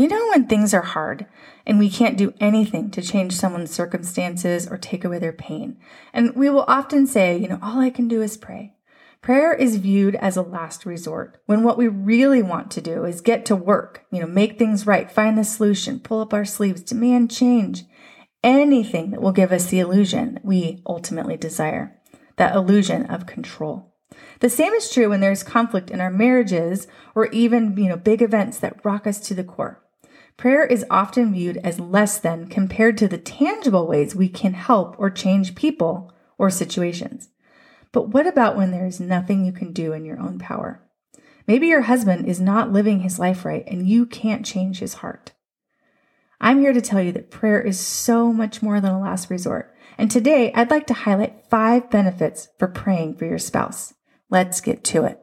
You know, when things are hard and we can't do anything to change someone's circumstances or take away their pain. And we will often say, you know, all I can do is pray. Prayer is viewed as a last resort when what we really want to do is get to work, you know, make things right, find the solution, pull up our sleeves, demand change, anything that will give us the illusion we ultimately desire, that illusion of control. The same is true when there's conflict in our marriages or even, you know, big events that rock us to the core. Prayer is often viewed as less than compared to the tangible ways we can help or change people or situations. But what about when there is nothing you can do in your own power? Maybe your husband is not living his life right and you can't change his heart. I'm here to tell you that prayer is so much more than a last resort. And today I'd like to highlight five benefits for praying for your spouse. Let's get to it.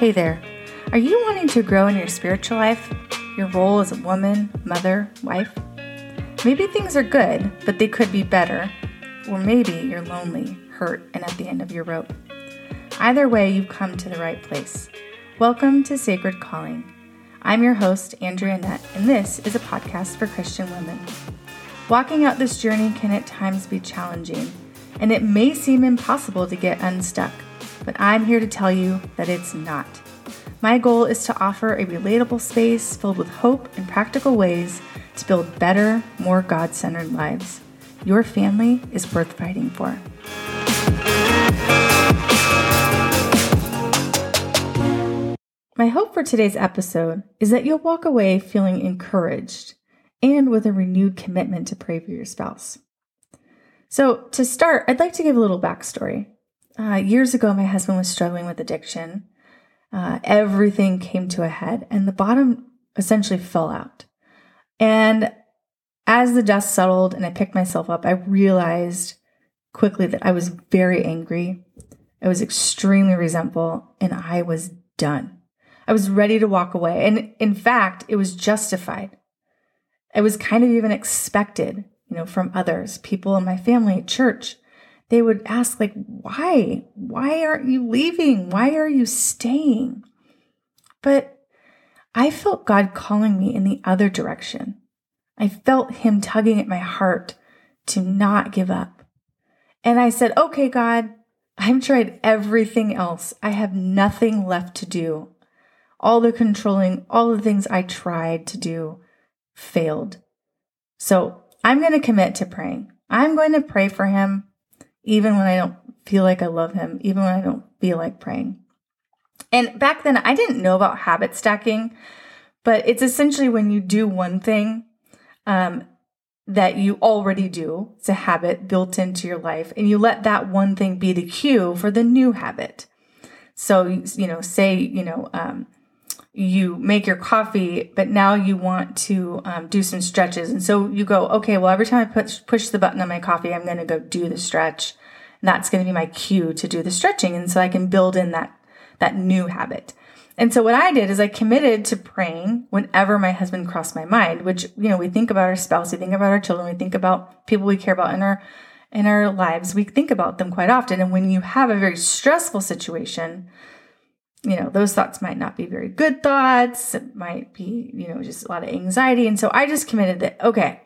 Hey there. Are you wanting to grow in your spiritual life? Your role as a woman, mother, wife? Maybe things are good, but they could be better. Or maybe you're lonely, hurt, and at the end of your rope. Either way, you've come to the right place. Welcome to Sacred Calling. I'm your host, Andrea Nutt, and this is a podcast for Christian women. Walking out this journey can at times be challenging, and it may seem impossible to get unstuck but I'm here to tell you that it's not. My goal is to offer a relatable space filled with hope and practical ways to build better, more God centered lives. Your family is worth fighting for. My hope for today's episode is that you'll walk away feeling encouraged and with a renewed commitment to pray for your spouse. So, to start, I'd like to give a little backstory. Uh, years ago, my husband was struggling with addiction. Uh, everything came to a head, and the bottom essentially fell out. And as the dust settled and I picked myself up, I realized quickly that I was very angry. I was extremely resentful, and I was done. I was ready to walk away. And in fact, it was justified. It was kind of even expected, you know, from others, people in my family, church they would ask like why? Why aren't you leaving? Why are you staying? But i felt god calling me in the other direction. I felt him tugging at my heart to not give up. And i said okay god i've tried everything else. I have nothing left to do. All the controlling all the things i tried to do failed. So i'm going to commit to praying. I'm going to pray for him even when I don't feel like I love him, even when I don't feel like praying. And back then, I didn't know about habit stacking, but it's essentially when you do one thing um, that you already do, it's a habit built into your life, and you let that one thing be the cue for the new habit. So, you know, say, you know, um, you make your coffee, but now you want to um, do some stretches. And so you go, okay, well, every time I push, push the button on my coffee, I'm going to go do the stretch. And that's going to be my cue to do the stretching. And so I can build in that, that new habit. And so what I did is I committed to praying whenever my husband crossed my mind, which, you know, we think about our spouse, we think about our children, we think about people we care about in our, in our lives. We think about them quite often. And when you have a very stressful situation, you know, those thoughts might not be very good thoughts. It might be, you know, just a lot of anxiety. And so I just committed that, okay,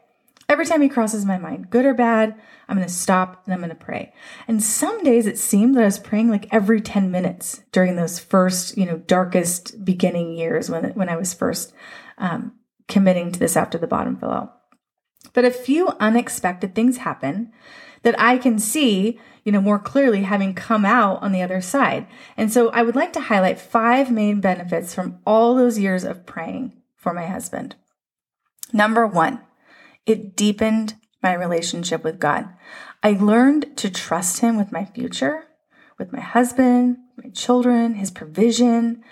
every time he crosses my mind, good or bad, I'm going to stop and I'm going to pray. And some days it seemed that I was praying like every 10 minutes during those first, you know, darkest beginning years when, when I was first um, committing to this after the bottom fell out. But a few unexpected things happen that I can see, you know, more clearly having come out on the other side. And so I would like to highlight five main benefits from all those years of praying for my husband. Number one, it deepened my relationship with God. I learned to trust him with my future, with my husband, my children, his provision.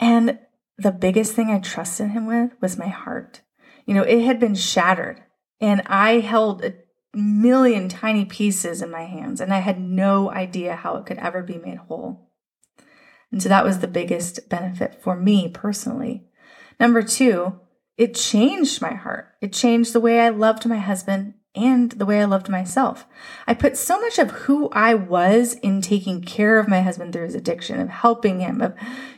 And the biggest thing I trusted him with was my heart. You know, it had been shattered and I held million tiny pieces in my hands, and I had no idea how it could ever be made whole. And so that was the biggest benefit for me personally. Number two, it changed my heart. It changed the way I loved my husband and the way I loved myself. I put so much of who I was in taking care of my husband through his addiction, of helping him, of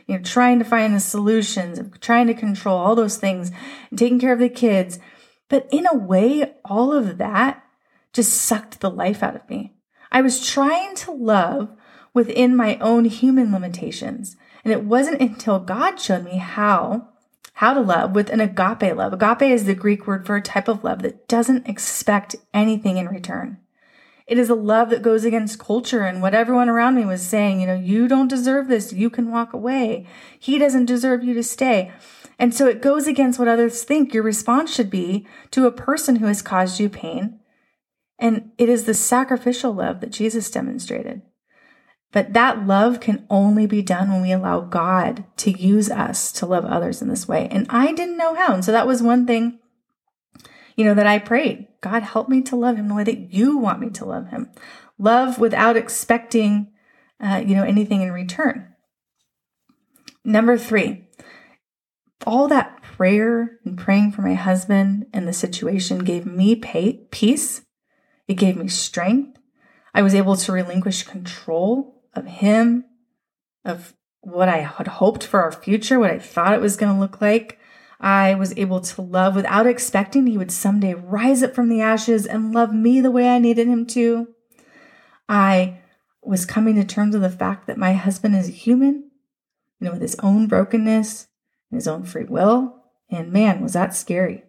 you know trying to find the solutions, of trying to control all those things, and taking care of the kids. But in a way, all of that just sucked the life out of me. I was trying to love within my own human limitations. And it wasn't until God showed me how how to love with an agape love. Agape is the Greek word for a type of love that doesn't expect anything in return. It is a love that goes against culture and what everyone around me was saying, you know, you don't deserve this. You can walk away. He doesn't deserve you to stay. And so it goes against what others think your response should be to a person who has caused you pain. And it is the sacrificial love that Jesus demonstrated. But that love can only be done when we allow God to use us to love others in this way. And I didn't know how. And so that was one thing, you know, that I prayed God, help me to love him the way that you want me to love him. Love without expecting, uh, you know, anything in return. Number three, all that prayer and praying for my husband and the situation gave me pay, peace. It gave me strength. I was able to relinquish control of him, of what I had hoped for our future, what I thought it was going to look like. I was able to love without expecting he would someday rise up from the ashes and love me the way I needed him to. I was coming to terms with the fact that my husband is a human, you know, with his own brokenness and his own free will. And man, was that scary.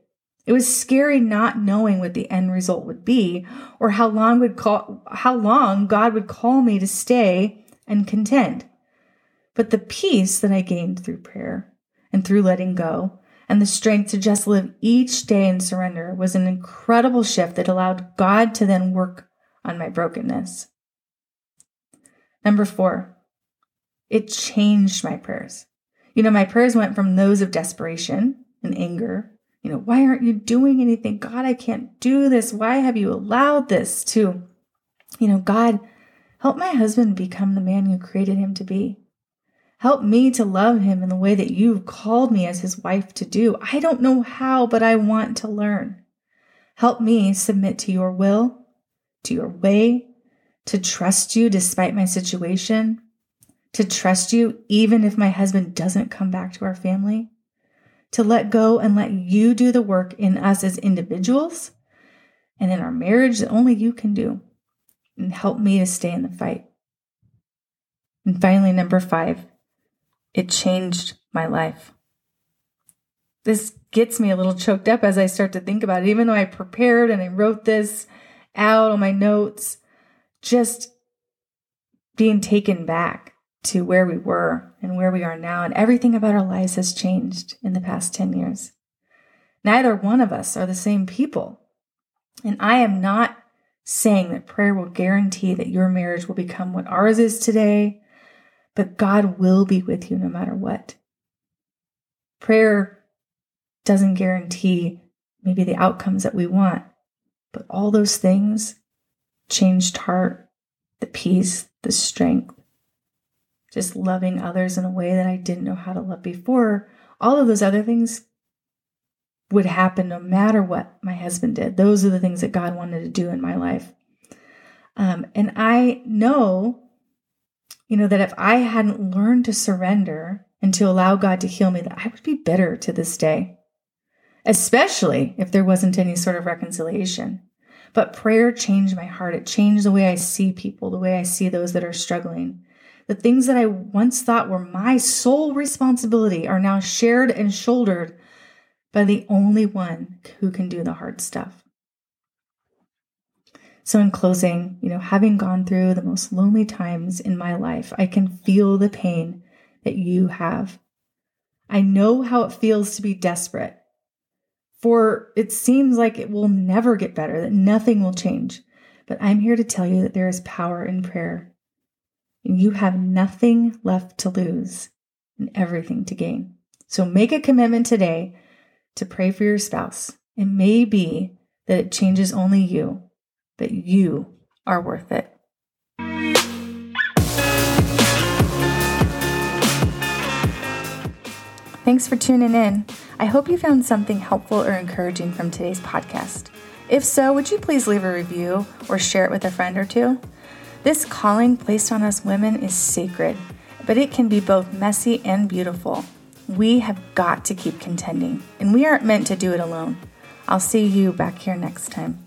It was scary not knowing what the end result would be or how long would call how long God would call me to stay and contend. But the peace that I gained through prayer and through letting go and the strength to just live each day in surrender was an incredible shift that allowed God to then work on my brokenness. Number 4. It changed my prayers. You know, my prayers went from those of desperation and anger you know, why aren't you doing anything? God, I can't do this. Why have you allowed this to, you know, God, help my husband become the man you created him to be. Help me to love him in the way that you've called me as his wife to do. I don't know how, but I want to learn. Help me submit to your will, to your way, to trust you despite my situation, to trust you even if my husband doesn't come back to our family to let go and let you do the work in us as individuals and in our marriage that only you can do and help me to stay in the fight. And finally, number five, it changed my life. This gets me a little choked up as I start to think about it, even though I prepared and I wrote this out on my notes, just being taken back to where we were and where we are now, and everything about our lives has changed in the past 10 years. Neither one of us are the same people. And I am not saying that prayer will guarantee that your marriage will become what ours is today, but God will be with you no matter what. Prayer doesn't guarantee maybe the outcomes that we want, but all those things changed heart, the peace, the strength, just loving others in a way that I didn't know how to love before, all of those other things would happen no matter what my husband did. Those are the things that God wanted to do in my life. Um, and I know, you know, that if I hadn't learned to surrender and to allow God to heal me, that I would be bitter to this day, especially if there wasn't any sort of reconciliation. But prayer changed my heart. It changed the way I see people, the way I see those that are struggling. The things that I once thought were my sole responsibility are now shared and shouldered by the only one who can do the hard stuff. So, in closing, you know, having gone through the most lonely times in my life, I can feel the pain that you have. I know how it feels to be desperate, for it seems like it will never get better, that nothing will change. But I'm here to tell you that there is power in prayer you have nothing left to lose and everything to gain. So make a commitment today to pray for your spouse. It may be that it changes only you, but you are worth it. Thanks for tuning in. I hope you found something helpful or encouraging from today's podcast. If so, would you please leave a review or share it with a friend or two? This calling placed on us women is sacred, but it can be both messy and beautiful. We have got to keep contending, and we aren't meant to do it alone. I'll see you back here next time.